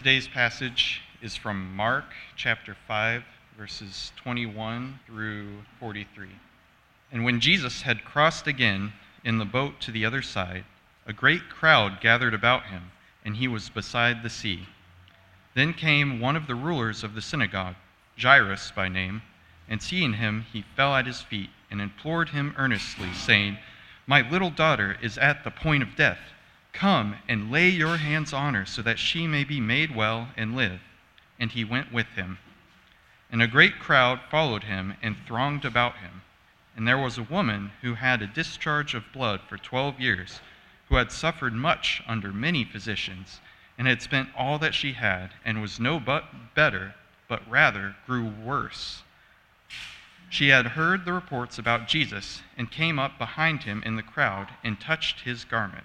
Today's passage is from Mark chapter 5, verses 21 through 43. And when Jesus had crossed again in the boat to the other side, a great crowd gathered about him, and he was beside the sea. Then came one of the rulers of the synagogue, Jairus by name, and seeing him, he fell at his feet and implored him earnestly, saying, My little daughter is at the point of death. Come and lay your hands on her, so that she may be made well and live. And he went with him. And a great crowd followed him and thronged about him. And there was a woman who had a discharge of blood for twelve years, who had suffered much under many physicians, and had spent all that she had, and was no but better, but rather grew worse. She had heard the reports about Jesus, and came up behind him in the crowd, and touched his garment.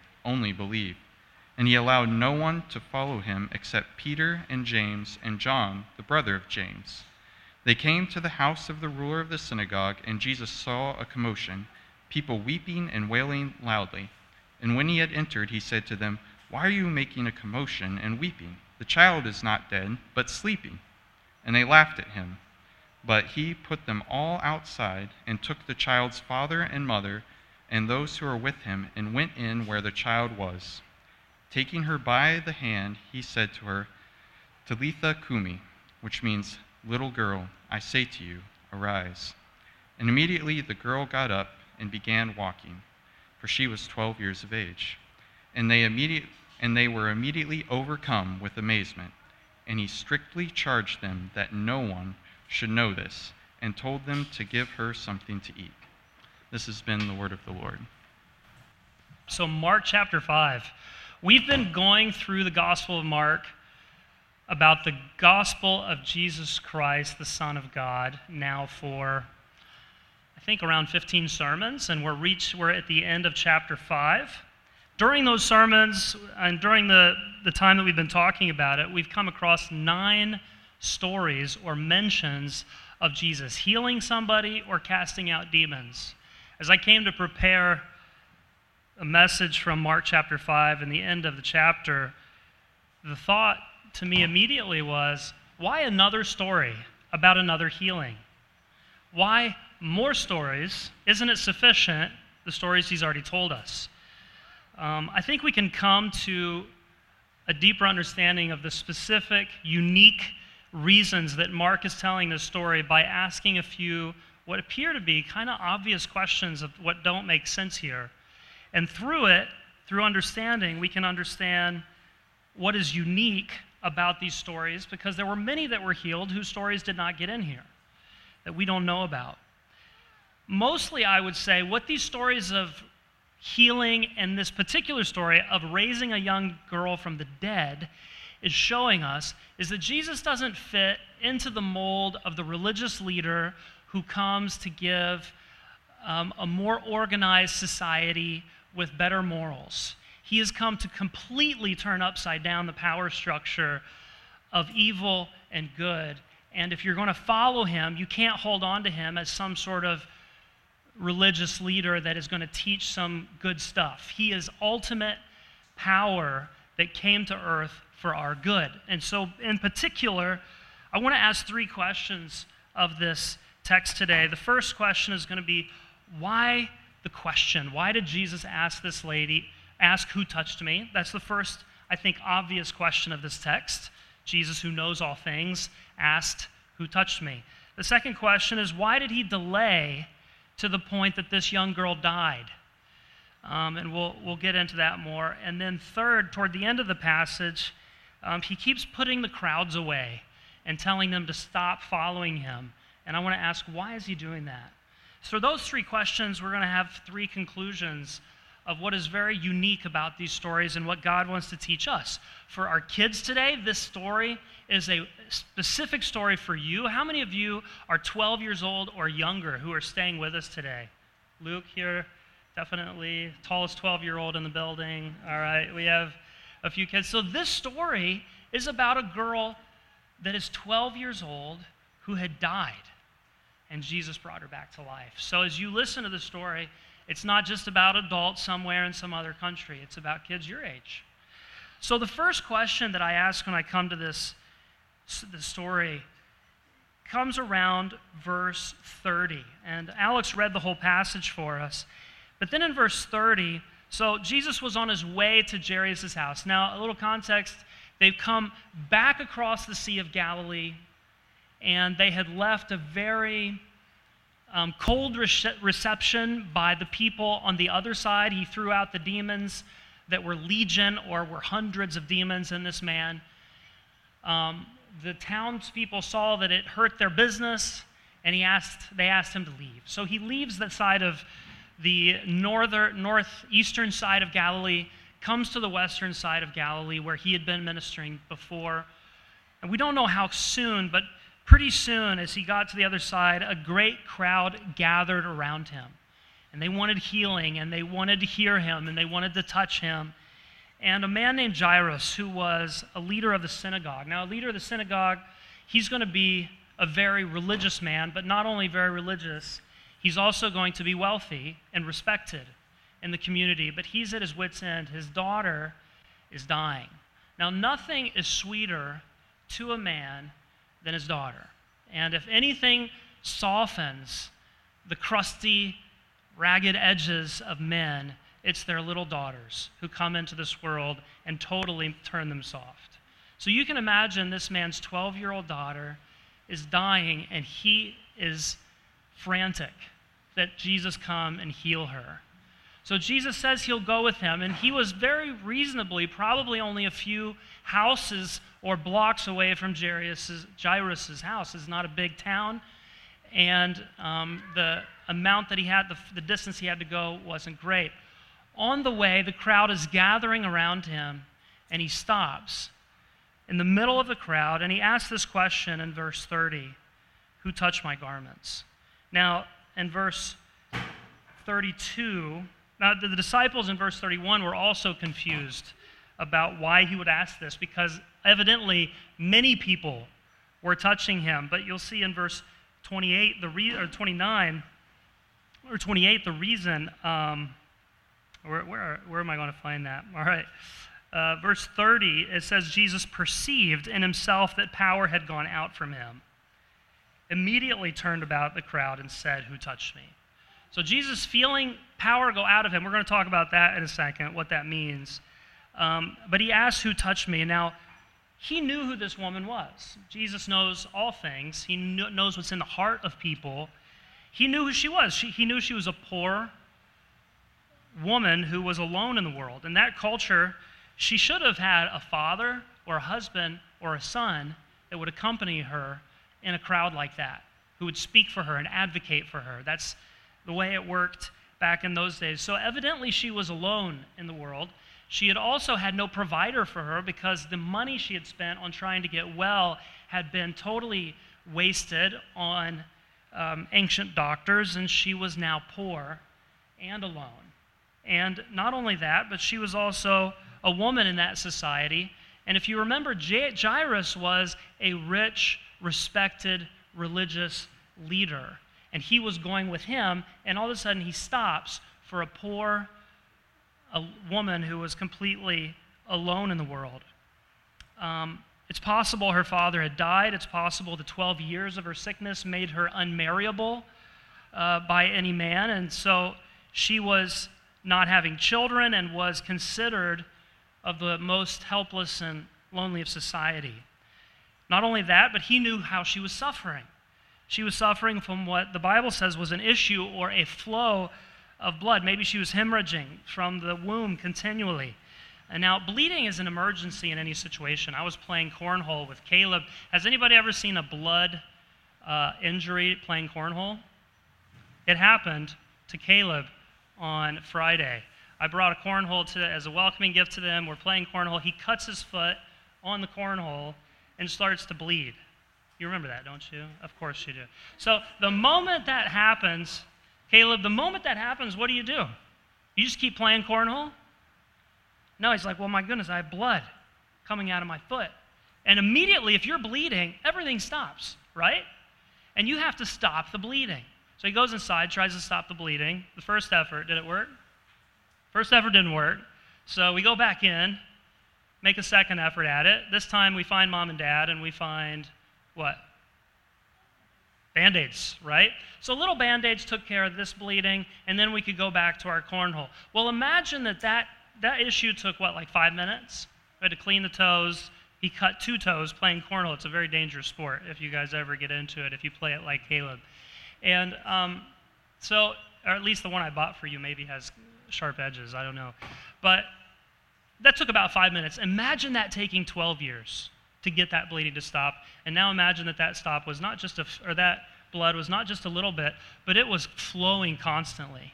only believe. And he allowed no one to follow him except Peter and James and John, the brother of James. They came to the house of the ruler of the synagogue, and Jesus saw a commotion, people weeping and wailing loudly. And when he had entered, he said to them, Why are you making a commotion and weeping? The child is not dead, but sleeping. And they laughed at him. But he put them all outside and took the child's father and mother and those who were with him, and went in where the child was. Taking her by the hand, he said to her, Talitha cumi, which means, Little girl, I say to you, arise. And immediately the girl got up and began walking, for she was twelve years of age. And they, immediate, and they were immediately overcome with amazement. And he strictly charged them that no one should know this, and told them to give her something to eat. This has been the word of the Lord. So, Mark chapter 5. We've been going through the Gospel of Mark about the gospel of Jesus Christ, the Son of God, now for, I think, around 15 sermons, and we're, reached, we're at the end of chapter 5. During those sermons and during the, the time that we've been talking about it, we've come across nine stories or mentions of Jesus healing somebody or casting out demons. As I came to prepare a message from Mark chapter 5 and the end of the chapter, the thought to me immediately was why another story about another healing? Why more stories? Isn't it sufficient, the stories he's already told us? Um, I think we can come to a deeper understanding of the specific, unique reasons that Mark is telling this story by asking a few what appear to be kind of obvious questions of what don't make sense here. And through it, through understanding, we can understand what is unique about these stories because there were many that were healed whose stories did not get in here that we don't know about. Mostly, I would say, what these stories of healing and this particular story of raising a young girl from the dead is showing us is that Jesus doesn't fit into the mold of the religious leader who comes to give um, a more organized society with better morals. He has come to completely turn upside down the power structure of evil and good. And if you're going to follow him, you can't hold on to him as some sort of religious leader that is going to teach some good stuff. He is ultimate power that came to earth for our good. And so, in particular, I want to ask three questions of this text today. The first question is going to be why the question? Why did Jesus ask this lady, ask who touched me? That's the first I think, obvious question of this text. Jesus, who knows all things, asked, Who touched me? The second question is, Why did he delay to the point that this young girl died? Um, and we'll, we'll get into that more. And then, third, toward the end of the passage, um, he keeps putting the crowds away and telling them to stop following him. And I want to ask, why is he doing that? So, those three questions, we're going to have three conclusions of what is very unique about these stories and what God wants to teach us. For our kids today, this story is a specific story for you. How many of you are 12 years old or younger who are staying with us today? Luke here, definitely tallest 12 year old in the building. All right, we have a few kids. So, this story is about a girl that is 12 years old who had died, and Jesus brought her back to life. So, as you listen to the story, it's not just about adults somewhere in some other country, it's about kids your age. So, the first question that I ask when I come to this the story comes around verse 30. And Alex read the whole passage for us. But then in verse 30, so Jesus was on his way to Jairus' house. Now, a little context they've come back across the Sea of Galilee, and they had left a very um, cold re- reception by the people on the other side. He threw out the demons that were legion or were hundreds of demons in this man. Um, the townspeople saw that it hurt their business, and he asked, they asked him to leave. So he leaves the side of the northern, northeastern side of Galilee, comes to the western side of Galilee where he had been ministering before. And we don't know how soon, but pretty soon, as he got to the other side, a great crowd gathered around him. And they wanted healing, and they wanted to hear him, and they wanted to touch him. And a man named Jairus, who was a leader of the synagogue. Now, a leader of the synagogue, he's going to be a very religious man, but not only very religious, He's also going to be wealthy and respected in the community, but he's at his wits' end. His daughter is dying. Now, nothing is sweeter to a man than his daughter. And if anything softens the crusty, ragged edges of men, it's their little daughters who come into this world and totally turn them soft. So you can imagine this man's 12 year old daughter is dying and he is frantic that Jesus come and heal her. So Jesus says he'll go with him, and he was very reasonably, probably only a few houses or blocks away from Jairus' Jairus' house. It's not a big town, and um, the amount that he had, the, the distance he had to go wasn't great. On the way, the crowd is gathering around him, and he stops in the middle of the crowd, and he asks this question in verse 30 Who touched my garments? Now, in verse 32, now the disciples in verse 31 were also confused about why he would ask this because evidently many people were touching him. But you'll see in verse 28, the re- or 29, or 28, the reason. Um, where, where, where am I going to find that? All right. Uh, verse 30, it says, Jesus perceived in himself that power had gone out from him immediately turned about the crowd and said, Who touched me? So Jesus feeling power go out of him. We're going to talk about that in a second, what that means. Um, but he asks, Who touched me? Now, he knew who this woman was. Jesus knows all things, he kn- knows what's in the heart of people. He knew who she was. She, he knew she was a poor woman who was alone in the world. In that culture, she should have had a father or a husband or a son that would accompany her in a crowd like that who would speak for her and advocate for her. That's the way it worked back in those days. So evidently, she was alone in the world. She had also had no provider for her because the money she had spent on trying to get well had been totally wasted on um, ancient doctors, and she was now poor and alone. And not only that, but she was also a woman in that society. And if you remember, Jairus was a rich, respected religious leader. And he was going with him, and all of a sudden he stops for a poor a woman who was completely alone in the world. Um, it's possible her father had died. It's possible the 12 years of her sickness made her unmarriable uh, by any man. And so she was not having children and was considered of the most helpless and lonely of society. Not only that, but he knew how she was suffering. She was suffering from what the Bible says was an issue or a flow of blood. Maybe she was hemorrhaging from the womb continually. And now, bleeding is an emergency in any situation. I was playing cornhole with Caleb. Has anybody ever seen a blood uh, injury playing cornhole? It happened to Caleb on Friday. I brought a cornhole to, as a welcoming gift to them. We're playing cornhole. He cuts his foot on the cornhole and starts to bleed. You remember that, don't you? Of course you do. So the moment that happens, Caleb, the moment that happens, what do you do? You just keep playing cornhole? No, he's like, well, my goodness, I have blood coming out of my foot. And immediately, if you're bleeding, everything stops, right? And you have to stop the bleeding. So he goes inside, tries to stop the bleeding. The first effort, did it work? First effort didn't work. So we go back in, make a second effort at it. This time we find mom and dad, and we find what? Band aids, right? So little band aids took care of this bleeding, and then we could go back to our cornhole. Well, imagine that that that issue took what, like five minutes? We had to clean the toes. He cut two toes playing cornhole. It's a very dangerous sport if you guys ever get into it, if you play it like Caleb. And um, so, or at least the one I bought for you maybe has sharp edges. I don't know. But that took about five minutes. Imagine that taking 12 years to get that bleeding to stop. And now imagine that that stop was not just a, or that blood was not just a little bit, but it was flowing constantly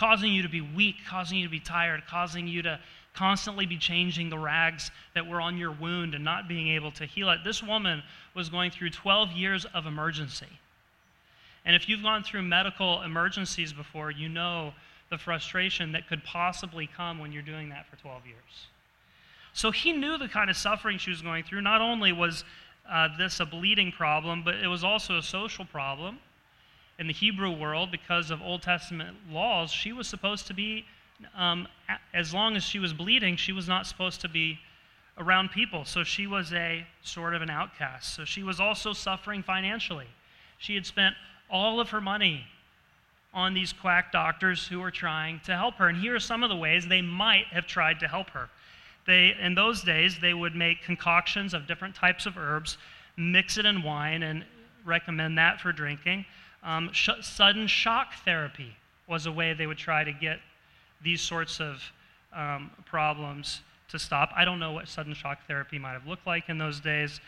causing you to be weak, causing you to be tired, causing you to constantly be changing the rags that were on your wound and not being able to heal it. This woman was going through 12 years of emergency. And if you've gone through medical emergencies before, you know the frustration that could possibly come when you're doing that for 12 years. So he knew the kind of suffering she was going through. Not only was uh, this a bleeding problem, but it was also a social problem in the Hebrew world, because of Old Testament laws, she was supposed to be, um, as long as she was bleeding, she was not supposed to be around people. So she was a sort of an outcast. So she was also suffering financially. She had spent all of her money on these quack doctors who were trying to help her. And here are some of the ways they might have tried to help her. They, in those days, they would make concoctions of different types of herbs, mix it in wine, and recommend that for drinking. Um, sh- sudden shock therapy was a way they would try to get these sorts of um, problems to stop. I don't know what sudden shock therapy might have looked like in those days.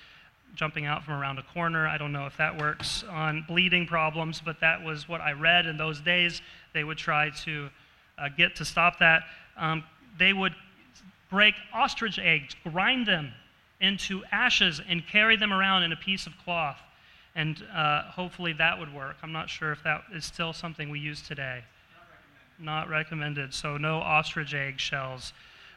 Jumping out from around a corner, I don't know if that works on bleeding problems, but that was what I read in those days. They would try to uh, get to stop that. Um, they would break ostrich eggs, grind them into ashes, and carry them around in a piece of cloth and uh, hopefully that would work. I'm not sure if that is still something we use today. Not recommended. Not recommended. So no ostrich egg shells.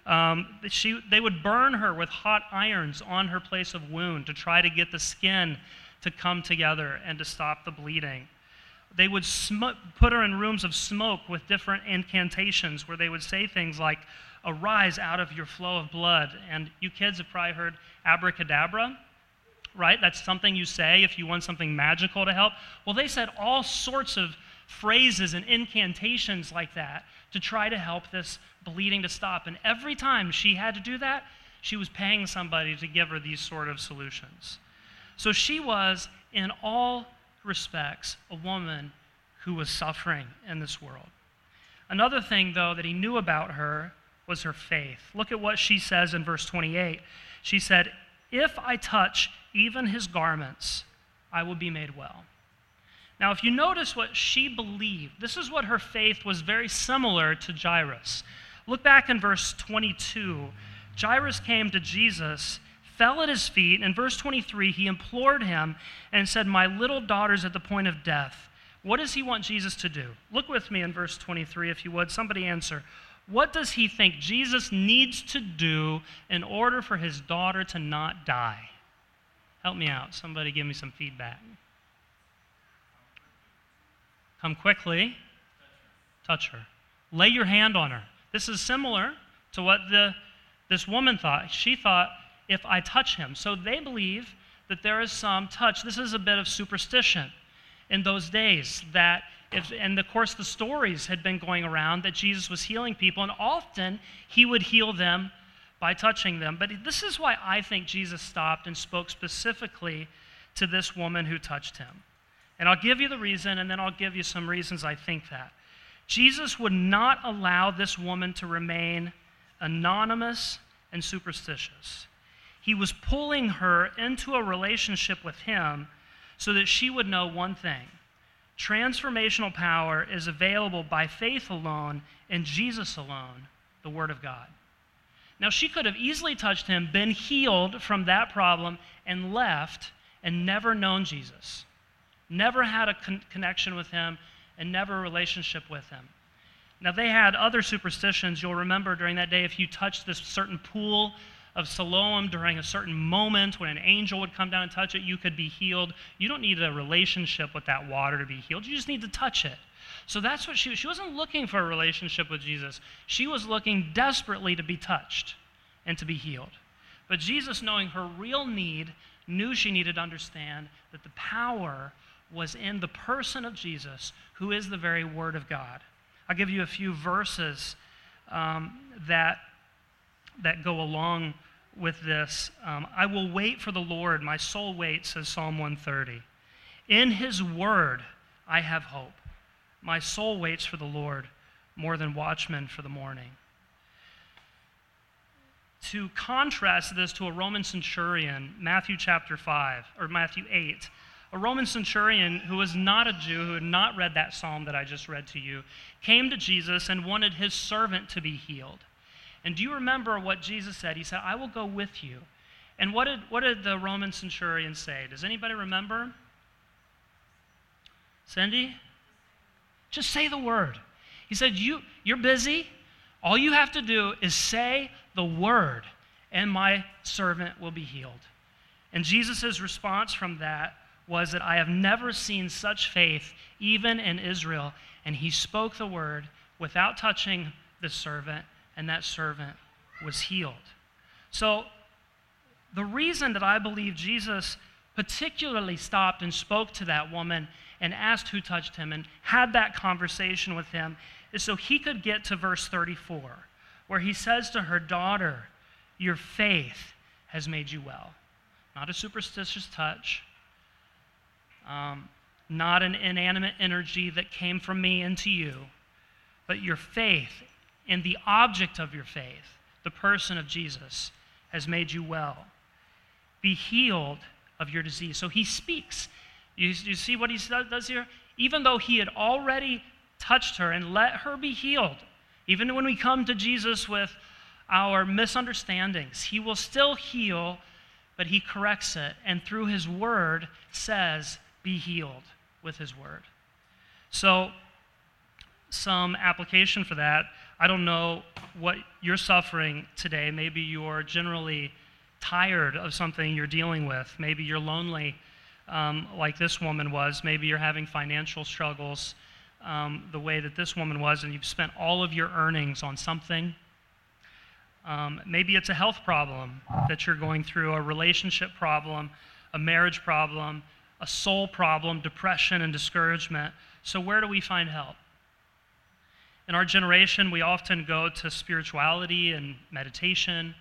Um, she, they would burn her with hot irons on her place of wound to try to get the skin to come together and to stop the bleeding. They would sm- put her in rooms of smoke with different incantations where they would say things like, Arise out of your flow of blood. And you kids have probably heard abracadabra right? That's something you say if you want something magical to help. Well, they said all sorts of phrases and incantations like that to try to help this bleeding to stop. And every time she had to do that, she was paying somebody to give her these sort of solutions. So she was, in all respects, a woman who was suffering in this world. Another thing, though, that he knew about her was her faith. Look at what she says in verse 28. She said, If I touch even his garments, I will be made well. Now, if you notice what she believed, this is what her faith was very similar to Jairus. Look back in verse 22. Jairus came to Jesus, fell at his feet. In verse 23, he implored him and said, My little daughter's at the point of death. What does he want Jesus to do? Look with me in verse 23, if you would. Somebody answer. What does he think Jesus needs to do in order for his daughter to not die? Help me out. Somebody give me some feedback. Come quickly. Touch her. Lay your hand on her. This is similar to what the, this woman thought. She thought, if I touch him. So they believe that there is some touch. This is a bit of superstition in those days that if, and of course the stories had been going around that Jesus was healing people, and often he would heal them by touching them. But this is why I think Jesus stopped and spoke specifically to this woman who touched him. And I'll give you the reason, and then I'll give you some reasons I think that. Jesus would not allow this woman to remain anonymous and superstitious. He was pulling her into a relationship with him so that she would know one thing transformational power is available by faith alone in Jesus alone, the Word of God. Now, she could have easily touched him, been healed from that problem, and left and never known Jesus, never had a con- connection with him, and never a relationship with him. Now, they had other superstitions. You'll remember during that day, if you touched this certain pool of Siloam during a certain moment when an angel would come down and touch it, you could be healed. You don't need a relationship with that water to be healed, you just need to touch it. So that's what she She wasn't looking for a relationship with Jesus. She was looking desperately to be touched and to be healed. But Jesus, knowing her real need, knew she needed to understand that the power was in the person of Jesus, who is the very Word of God. I'll give you a few verses um, that, that go along with this. Um, I will wait for the Lord. My soul waits, says Psalm 130. In his word, I have hope. My soul waits for the Lord more than watchmen for the morning. To contrast this to a Roman centurion, Matthew chapter 5, or Matthew 8, a Roman centurion who was not a Jew, who had not read that psalm that I just read to you, came to Jesus and wanted his servant to be healed. And do you remember what Jesus said? He said, I will go with you. And what did, what did the Roman centurion say? Does anybody remember? Cindy? Just say the word. He said, you, You're busy. All you have to do is say the word, and my servant will be healed. And Jesus' response from that was that I have never seen such faith, even in Israel. And he spoke the word without touching the servant, and that servant was healed. So, the reason that I believe Jesus particularly stopped and spoke to that woman and asked who touched him and had that conversation with him is so he could get to verse 34, where he says to her daughter, Your faith has made you well. Not a superstitious touch, um, not an inanimate energy that came from me into you, but your faith in the object of your faith, the person of Jesus, has made you well. Be healed of your disease. So he speaks. You, you see what he does here? Even though he had already touched her and let her be healed, even when we come to Jesus with our misunderstandings, he will still heal, but he corrects it. And through his word says, Be healed with his word. So, some application for that. I don't know what you're suffering today. Maybe you're generally tired of something you're dealing with. Maybe you're lonely, um, like this woman was. Maybe you're having financial struggles um, the way that this woman was, and you've spent all of your earnings on something. Um, maybe it's a health problem that you're going through, a relationship problem, a marriage problem, a soul problem, depression and discouragement. So, where do we find help? In our generation, we often go to spirituality and meditation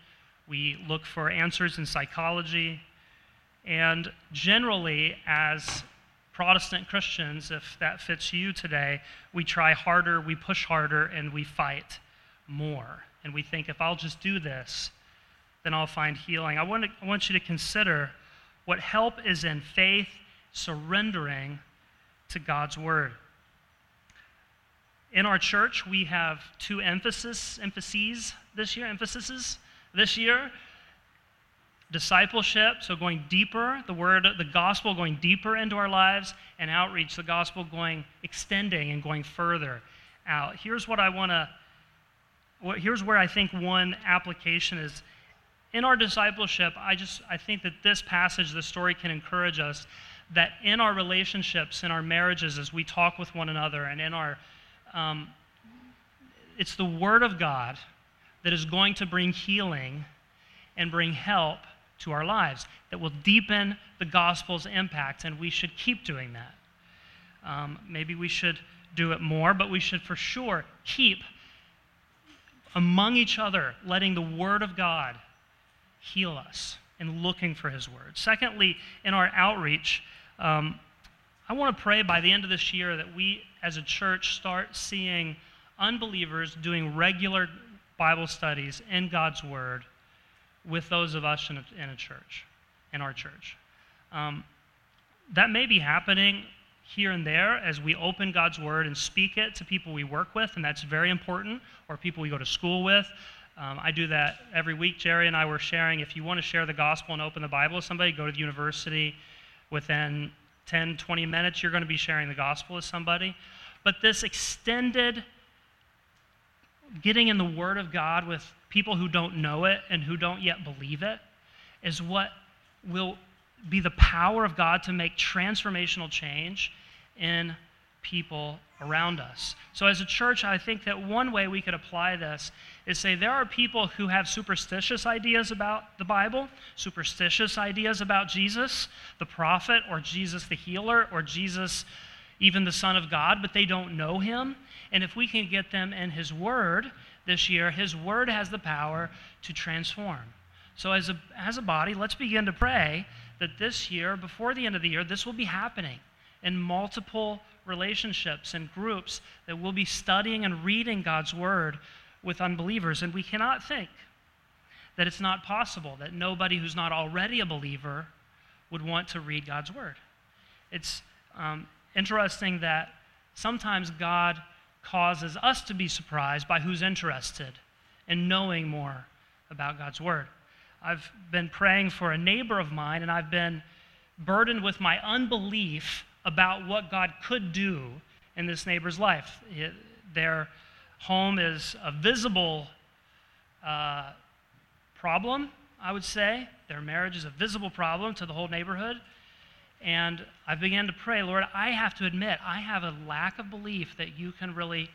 we look for answers in psychology. And generally, as Protestant Christians, if that fits you today, we try harder, we push harder, and we fight more. And we think, if I'll just do this, then I'll find healing. I want, to, I want you to consider what help is in faith, surrendering to God's word. In our church, we have two emphasis, emphases this year, emphases this year discipleship, so going deeper, the word, the gospel going deeper into our lives, and outreach, the gospel going, extending and going further out. Here's what I want to, here's where I think one application is. In our discipleship, I just, I think that this passage, this story can encourage us that in our relationships, in our marriages, as we talk with one another, and in our, um, it's the Word of God that is going to bring healing and bring help to our lives, that will deepen the gospel's impact, and we should keep doing that. Um, maybe we should do it more, but we should for sure keep among each other, letting the Word of God heal us and looking for His Word. Secondly, in our outreach, um, I want to pray by the end of this year that we as a church start seeing unbelievers doing regular Bible studies in God's Word with those of us in a, in a church, in our church. Um, that may be happening here and there as we open God's Word and speak it to people we work with, and that's very important, or people we go to school with. Um, I do that every week. Jerry and I were sharing if you want to share the gospel and open the Bible with somebody, go to the university. Within 10, 20 minutes, you're going to be sharing the gospel with somebody. But this extended getting in the Word of God with people who don't know it and who don't yet believe it is what will be the power of God to make transformational change in people around us. So, as a church, I think that one way we could apply this is say there are people who have superstitious ideas about the Bible, superstitious ideas about Jesus, the prophet, or Jesus the healer, or Jesus, even the Son of God, but they don't know him. And if we can get them in His Word this year, His Word has the power to transform. So, as a, as a body, let's begin to pray that this year, before the end of the year, this will be happening in multiple relationships and groups that we'll be studying and reading God's Word with unbelievers. And we cannot think that it's not possible that nobody who's not already a believer would want to read God's Word. It's um, interesting that sometimes God causes us to be surprised by who's interested in knowing more about God's Word. I've been praying for a neighbor of mine, and I've been burdened with my unbelief about what God could do in this neighbor's life. It, home is a visible uh, problem, I would say. Their marriage is a visible problem to the whole neighborhood. And I began to pray, Lord, I have to admit, I have a lack of belief that you can really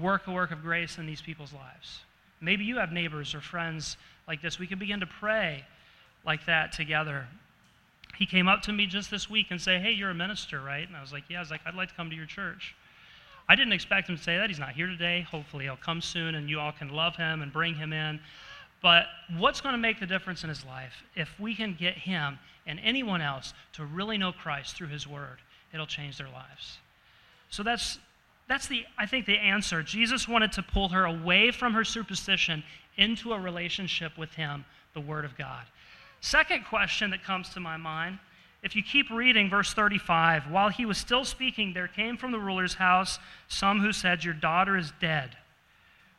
work a work of grace in these people's lives. Maybe you have neighbors or friends like this. We can begin to pray like that together. He came up to me just this week and say, "Hey, you're a minister, right?" And I was like, "Yeah." I was like, "I'd like to come to your church." I didn't expect him to say that. He's not here today. Hopefully, he'll come soon, and you all can love him and bring him in. But what's going to make the difference in his life if we can get him and anyone else to really know Christ through his word, it'll change their lives. So that's that's the I think the answer. Jesus wanted to pull her away from her superstition into a relationship with him, the word of God. Second question that comes to my mind, if you keep reading verse 35, while he was still speaking, there came from the ruler's house some who said, Your daughter is dead.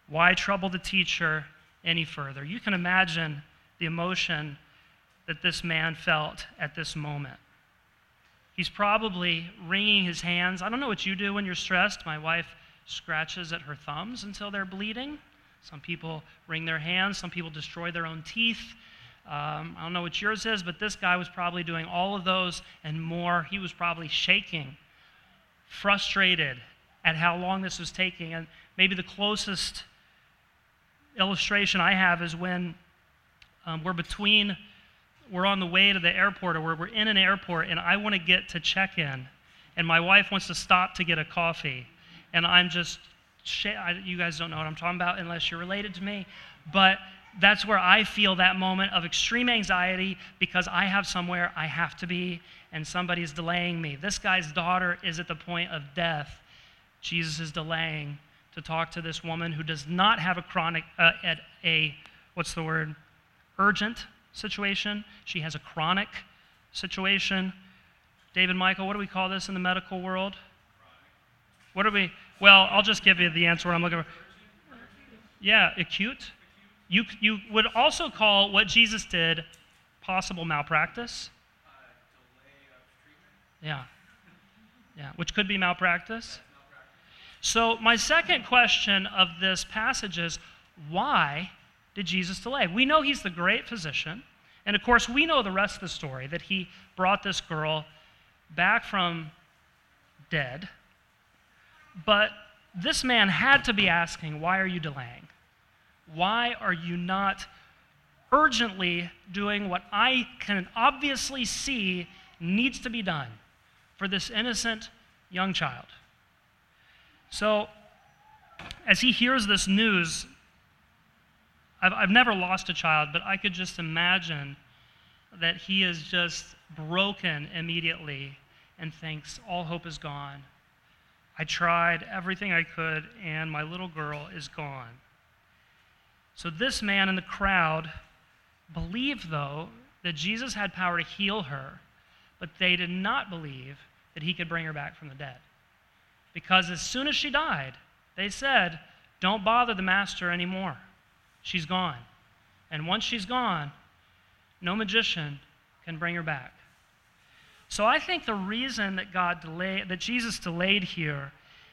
Why trouble the teacher any further? You can imagine the emotion that this man felt at this moment. He's probably wringing his hands. I don't know what you do when you're stressed. My wife scratches at her thumbs until they're bleeding. Some people wring their hands, some people destroy their own teeth. Um, I don't know what yours is, but this guy was probably doing all of those and more. He was probably shaking, frustrated at how long this was taking. And maybe the closest illustration I have is when um, we're between we're on the way to the airport or we're, we're in an airport and I want to get to check in and my wife wants to stop to get a coffee and I'm just, you guys don't know what I'm talking about unless you're related to me, but that's where I feel that moment of extreme anxiety because I have somewhere I have to be and somebody's delaying me. This guy's daughter is at the point of death. Jesus is delaying to talk to this woman who does not have a chronic, uh, at a, what's the word, urgent situation, she has a chronic situation. David Michael, what do we call this in the medical world? What do we? Well, I'll just give you the answer I'm looking for. Yeah, acute. You, you would also call what Jesus did possible malpractice. Yeah. Yeah, which could be malpractice. So, my second question of this passage is why did Jesus delay? We know he's the great physician. And of course, we know the rest of the story that he brought this girl back from dead. But this man had to be asking, Why are you delaying? Why are you not urgently doing what I can obviously see needs to be done for this innocent young child? So, as he hears this news, I've, I've never lost a child, but I could just imagine that he is just broken immediately and thinks, All hope is gone. I tried everything I could, and my little girl is gone. So, this man in the crowd believed, though, that Jesus had power to heal her, but they did not believe that he could bring her back from the dead. Because as soon as she died, they said, Don't bother the master anymore. She's gone. And once she's gone, no magician can bring her back. So I think the reason that God delayed, that Jesus delayed here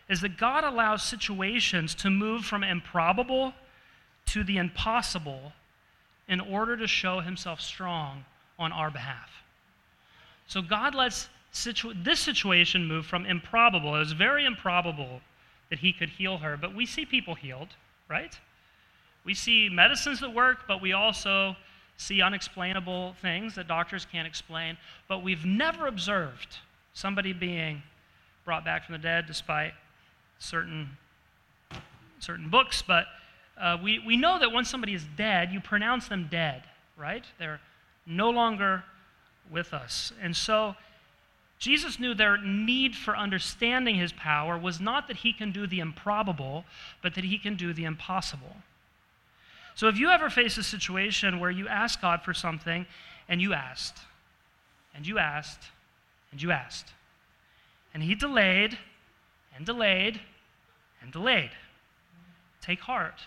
is that God allows situations to move from improbable to the impossible in order to show himself strong on our behalf. So God lets situ- this situation move from improbable. It was very improbable that he could heal her, but we see people healed, right? We see medicines that work, but we also see unexplainable things that doctors can't explain. But we've never observed somebody being brought back from the dead despite certain, certain books. But uh, we, we know that when somebody is dead, you pronounce them dead, right? They're no longer with us. And so Jesus knew their need for understanding his power was not that he can do the improbable, but that he can do the impossible. So if you ever face a situation where you ask God for something and you asked, and you asked, and you asked, and he delayed, and delayed, and delayed, take heart,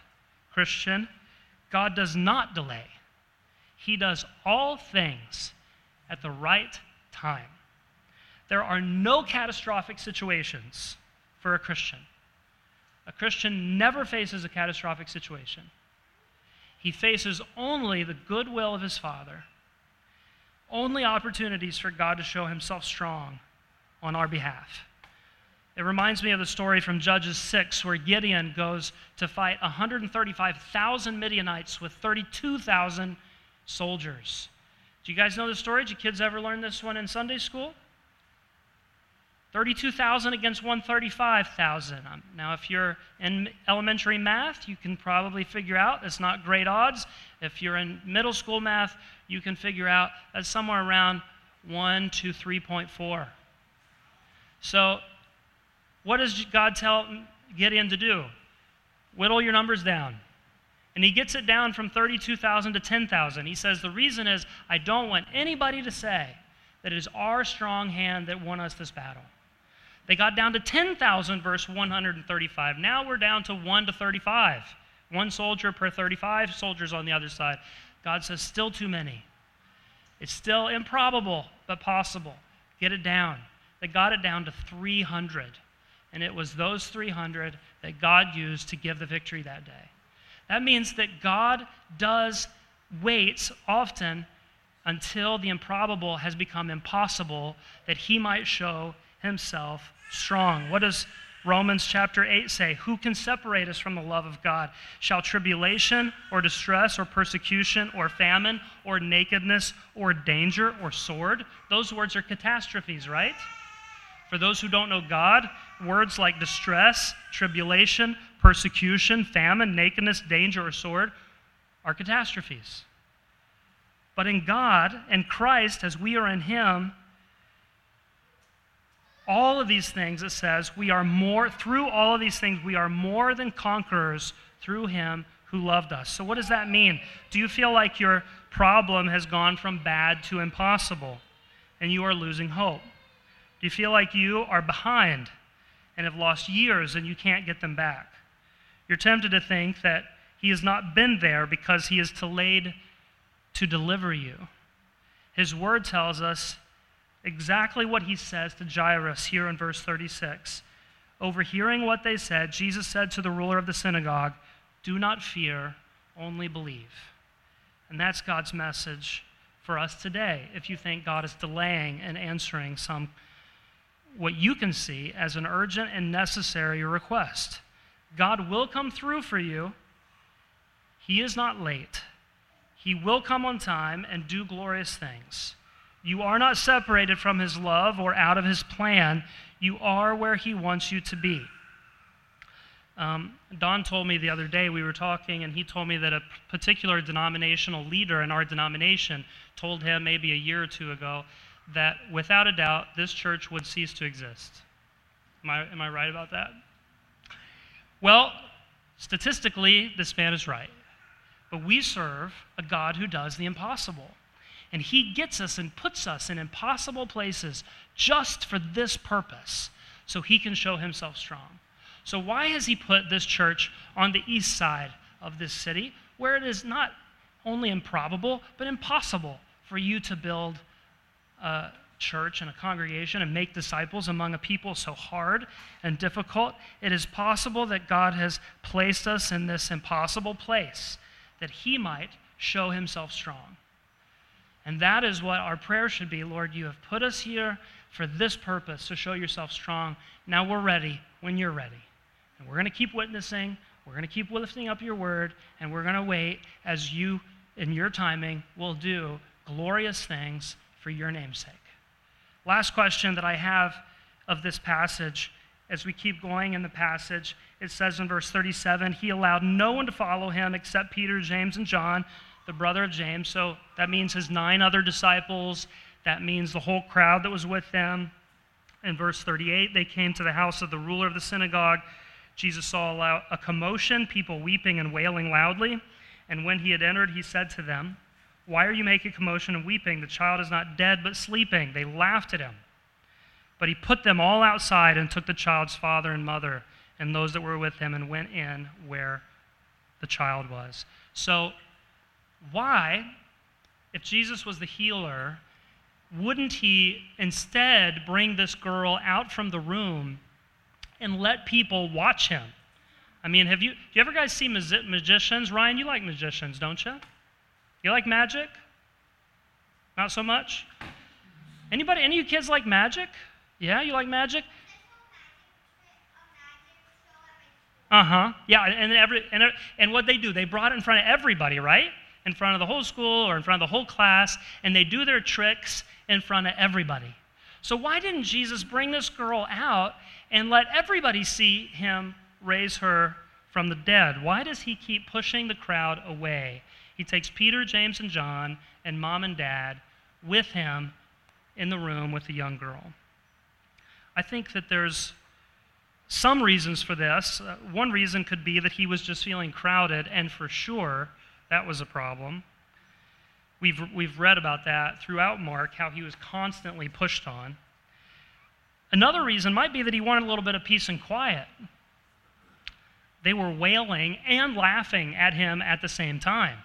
Christian. God does not delay, He does all things at the right time. There are no catastrophic situations for a Christian. A Christian never faces a catastrophic situation. He faces only the goodwill of his Father, only opportunities for God to show himself strong on our behalf. It reminds me of the story from Judges 6, where Gideon goes to fight 135,000 Midianites with 32,000 soldiers. Do you guys know the story? Did you kids ever learn this one in Sunday school? 32,000 against 135,000. Um, now, if you're in elementary math, you can probably figure out that's not great odds. If you're in middle school math, you can figure out that's somewhere around 1 to 3.4. So, what does God tell Gideon to do? Whittle your numbers down. And he gets it down from 32,000 to 10,000. He says, The reason is I don't want anybody to say that it is our strong hand that won us this battle. They got down to 10,000, verse 135. Now we're down to 1 to 35. One soldier per 35 soldiers on the other side. God says, still too many. It's still improbable, but possible. Get it down. They got it down to 300. And it was those 300 that God used to give the victory that day. That means that God does waits often until the improbable has become impossible, that he might show himself strong. What does Romans chapter 8 say? Who can separate us from the love of God? Shall tribulation or distress or persecution or famine or nakedness or danger or sword? Those words are catastrophes, right? For those who don't know God, words like distress, tribulation, persecution, famine, nakedness, danger, or sword are catastrophes. But in God and Christ, as we are in Him, all of these things, it says, we are more, through all of these things, we are more than conquerors through him who loved us. So, what does that mean? Do you feel like your problem has gone from bad to impossible and you are losing hope? Do you feel like you are behind and have lost years and you can't get them back? You're tempted to think that he has not been there because he is delayed to deliver you. His word tells us exactly what he says to Jairus here in verse 36. Overhearing what they said, Jesus said to the ruler of the synagogue, Do not fear, only believe. And that's God's message for us today. If you think God is delaying and answering some, what you can see as an urgent and necessary request, God will come through for you. He is not late. He will come on time and do glorious things. You are not separated from his love or out of his plan. You are where he wants you to be. Um, Don told me the other day, we were talking, and he told me that a particular denominational leader in our denomination told him maybe a year or two ago that without a doubt this church would cease to exist. Am I, am I right about that? Well, statistically, this man is right. But we serve a God who does the impossible. And he gets us and puts us in impossible places just for this purpose, so he can show himself strong. So, why has he put this church on the east side of this city, where it is not only improbable, but impossible for you to build a church and a congregation and make disciples among a people so hard and difficult? It is possible that God has placed us in this impossible place that he might show himself strong. And that is what our prayer should be Lord, you have put us here for this purpose to show yourself strong. Now we're ready when you're ready. And we're going to keep witnessing, we're going to keep lifting up your word, and we're going to wait as you, in your timing, will do glorious things for your name's sake. Last question that I have of this passage as we keep going in the passage, it says in verse 37 He allowed no one to follow him except Peter, James, and John, the brother of James. So that means his nine other disciples. That means the whole crowd that was with them. In verse 38, they came to the house of the ruler of the synagogue. Jesus saw a commotion, people weeping and wailing loudly. And when he had entered, he said to them, Why are you making commotion and weeping? The child is not dead, but sleeping. They laughed at him. But he put them all outside and took the child's father and mother and those that were with him and went in where the child was. So, why, if Jesus was the healer, wouldn't he instead bring this girl out from the room and let people watch him? I mean, have you, do you ever guys see magicians? Ryan, you like magicians, don't you? You like magic? Not so much? Anybody, any of you kids like magic? Yeah, you like magic? Uh huh. Yeah, and every and and what they do, they brought it in front of everybody, right? In front of the whole school or in front of the whole class, and they do their tricks in front of everybody. So why didn't Jesus bring this girl out and let everybody see him raise her from the dead? Why does he keep pushing the crowd away? He takes Peter, James, and John and mom and dad with him in the room with the young girl. I think that there's some reasons for this. Uh, one reason could be that he was just feeling crowded, and for sure that was a problem. We've, we've read about that throughout Mark, how he was constantly pushed on. Another reason might be that he wanted a little bit of peace and quiet. They were wailing and laughing at him at the same time.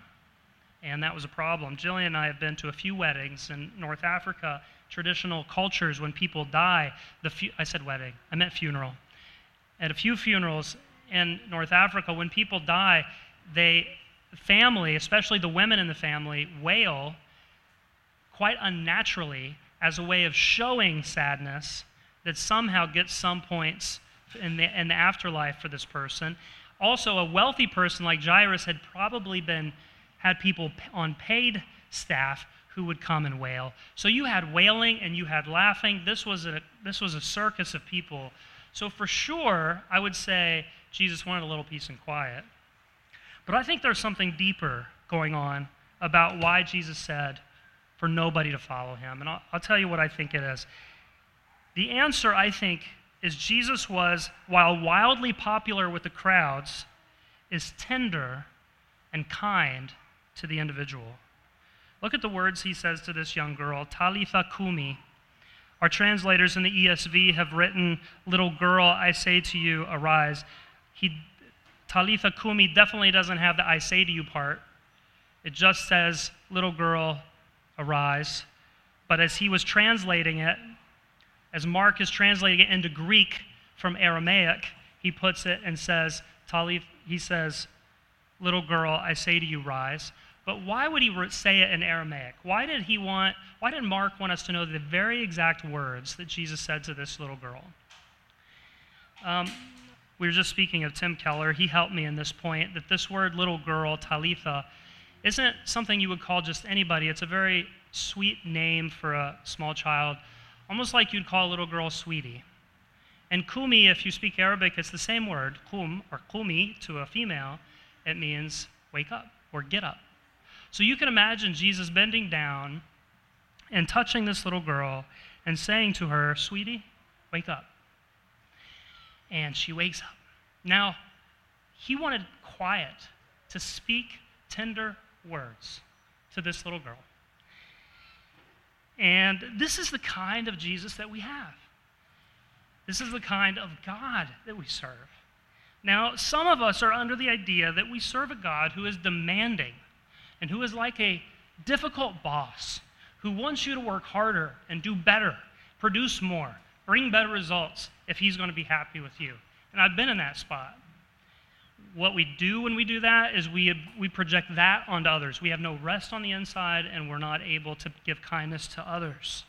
And that was a problem. Jillian and I have been to a few weddings in North Africa, traditional cultures, when people die, the fu- I said wedding, I meant funeral. At a few funerals in North Africa, when people die, they, family, especially the women in the family, wail quite unnaturally as a way of showing sadness that somehow gets some points in the, in the afterlife for this person. Also, a wealthy person like Jairus had probably been had people on paid staff who would come and wail. So you had wailing and you had laughing. This was a, this was a circus of people. So for sure, I would say Jesus wanted a little peace and quiet. But I think there's something deeper going on about why Jesus said for nobody to follow him. And I'll, I'll tell you what I think it is. The answer, I think, is Jesus was, while wildly popular with the crowds, is tender and kind to the individual. Look at the words he says to this young girl Talitha Kumi. Our translators in the ESV have written, Little girl, I say to you, arise. He, Talitha Kumi definitely doesn't have the I say to you part. It just says, Little girl, arise. But as he was translating it, as Mark is translating it into Greek from Aramaic, he puts it and says, Talith, he says, Little girl, I say to you, rise. But why would he say it in Aramaic? Why did he want, why did Mark want us to know the very exact words that Jesus said to this little girl? Um, we were just speaking of Tim Keller. He helped me in this point that this word little girl, Talitha, isn't something you would call just anybody. It's a very sweet name for a small child, almost like you'd call a little girl sweetie. And kumi, if you speak Arabic, it's the same word, kum or kumi to a female. It means wake up or get up. So you can imagine Jesus bending down and touching this little girl and saying to her, Sweetie, wake up. And she wakes up. Now, he wanted quiet to speak tender words to this little girl. And this is the kind of Jesus that we have. This is the kind of God that we serve. Now, some of us are under the idea that we serve a God who is demanding and who is like a difficult boss who wants you to work harder and do better, produce more, bring better results if he's going to be happy with you. And I've been in that spot what we do when we do that is we, we project that onto others. We have no rest on the inside, and we're not able to give kindness to others.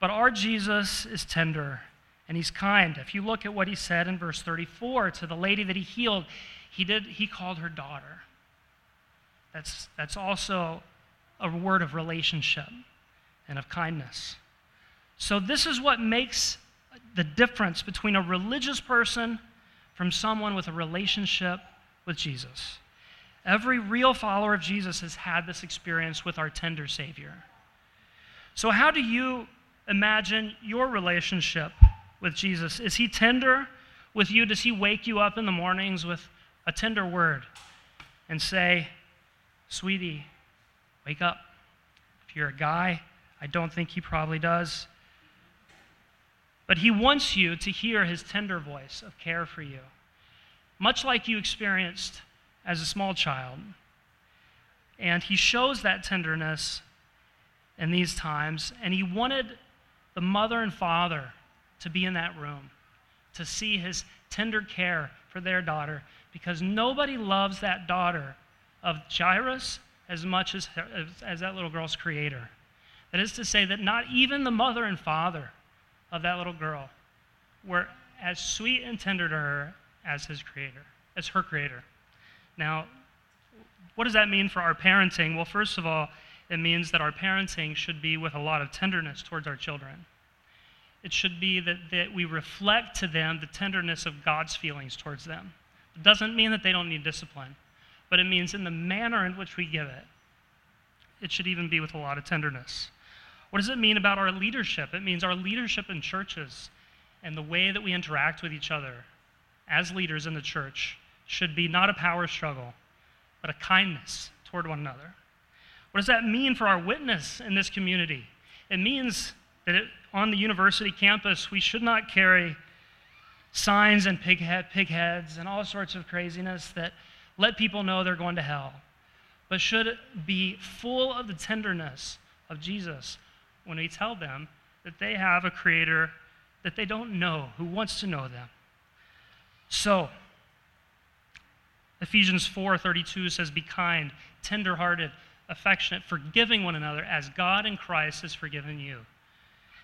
But our Jesus is tender and he's kind. If you look at what he said in verse 34 to the lady that he healed, he, did, he called her daughter. That's, that's also a word of relationship and of kindness. So, this is what makes the difference between a religious person from someone with a relationship with Jesus. Every real follower of Jesus has had this experience with our tender Savior. So, how do you imagine your relationship with Jesus? Is He tender with you? Does He wake you up in the mornings with a tender word and say, Sweetie, wake up? If you're a guy, I don't think He probably does. But he wants you to hear his tender voice of care for you, much like you experienced as a small child. And he shows that tenderness in these times, and he wanted the mother and father to be in that room, to see his tender care for their daughter, because nobody loves that daughter of Jairus as much as, as, as that little girl's creator. That is to say, that not even the mother and father of that little girl were as sweet and tender to her as his creator, as her creator. Now, what does that mean for our parenting? Well, first of all, it means that our parenting should be with a lot of tenderness towards our children. It should be that, that we reflect to them the tenderness of God's feelings towards them. It doesn't mean that they don't need discipline, but it means in the manner in which we give it, it should even be with a lot of tenderness. What does it mean about our leadership? It means our leadership in churches and the way that we interact with each other as leaders in the church should be not a power struggle, but a kindness toward one another. What does that mean for our witness in this community? It means that it, on the university campus, we should not carry signs and pig, head, pig heads and all sorts of craziness that let people know they're going to hell, but should be full of the tenderness of Jesus, when we tell them that they have a creator that they don't know, who wants to know them. So, Ephesians 4:32 says be kind, tenderhearted, affectionate, forgiving one another as God in Christ has forgiven you.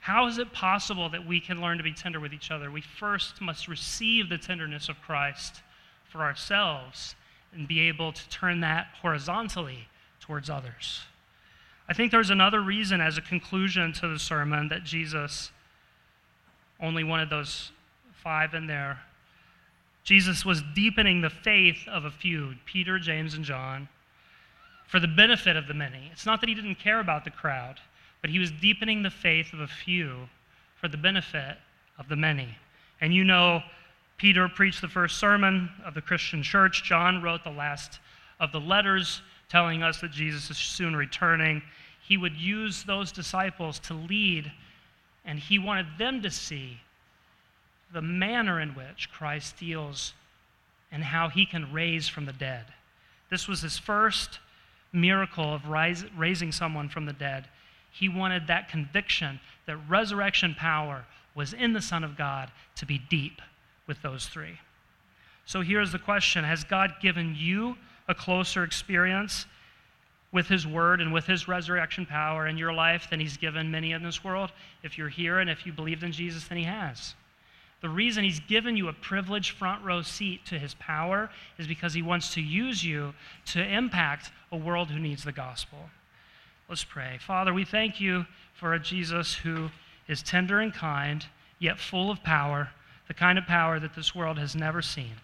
How is it possible that we can learn to be tender with each other? We first must receive the tenderness of Christ for ourselves and be able to turn that horizontally towards others. I think there's another reason, as a conclusion to the sermon, that Jesus only wanted those five in there. Jesus was deepening the faith of a few Peter, James, and John for the benefit of the many. It's not that he didn't care about the crowd, but he was deepening the faith of a few for the benefit of the many. And you know, Peter preached the first sermon of the Christian church, John wrote the last of the letters telling us that Jesus is soon returning. He would use those disciples to lead, and he wanted them to see the manner in which Christ deals and how he can raise from the dead. This was his first miracle of rise, raising someone from the dead. He wanted that conviction that resurrection power was in the Son of God to be deep with those three. So here's the question Has God given you a closer experience with his word and with his resurrection power in your life than he's given many in this world? If you're here and if you believed in Jesus, then he has. The reason he's given you a privileged front row seat to his power is because he wants to use you to impact a world who needs the gospel. Let's pray. Father, we thank you for a Jesus who is tender and kind yet full of power, the kind of power that this world has never seen.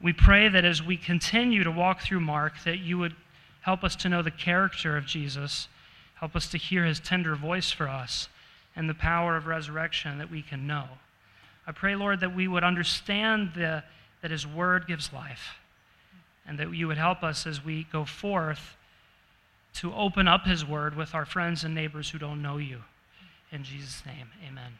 We pray that as we continue to walk through Mark, that you would help us to know the character of Jesus, help us to hear his tender voice for us, and the power of resurrection that we can know. I pray, Lord, that we would understand the, that his word gives life, and that you would help us as we go forth to open up his word with our friends and neighbors who don't know you. In Jesus' name, amen.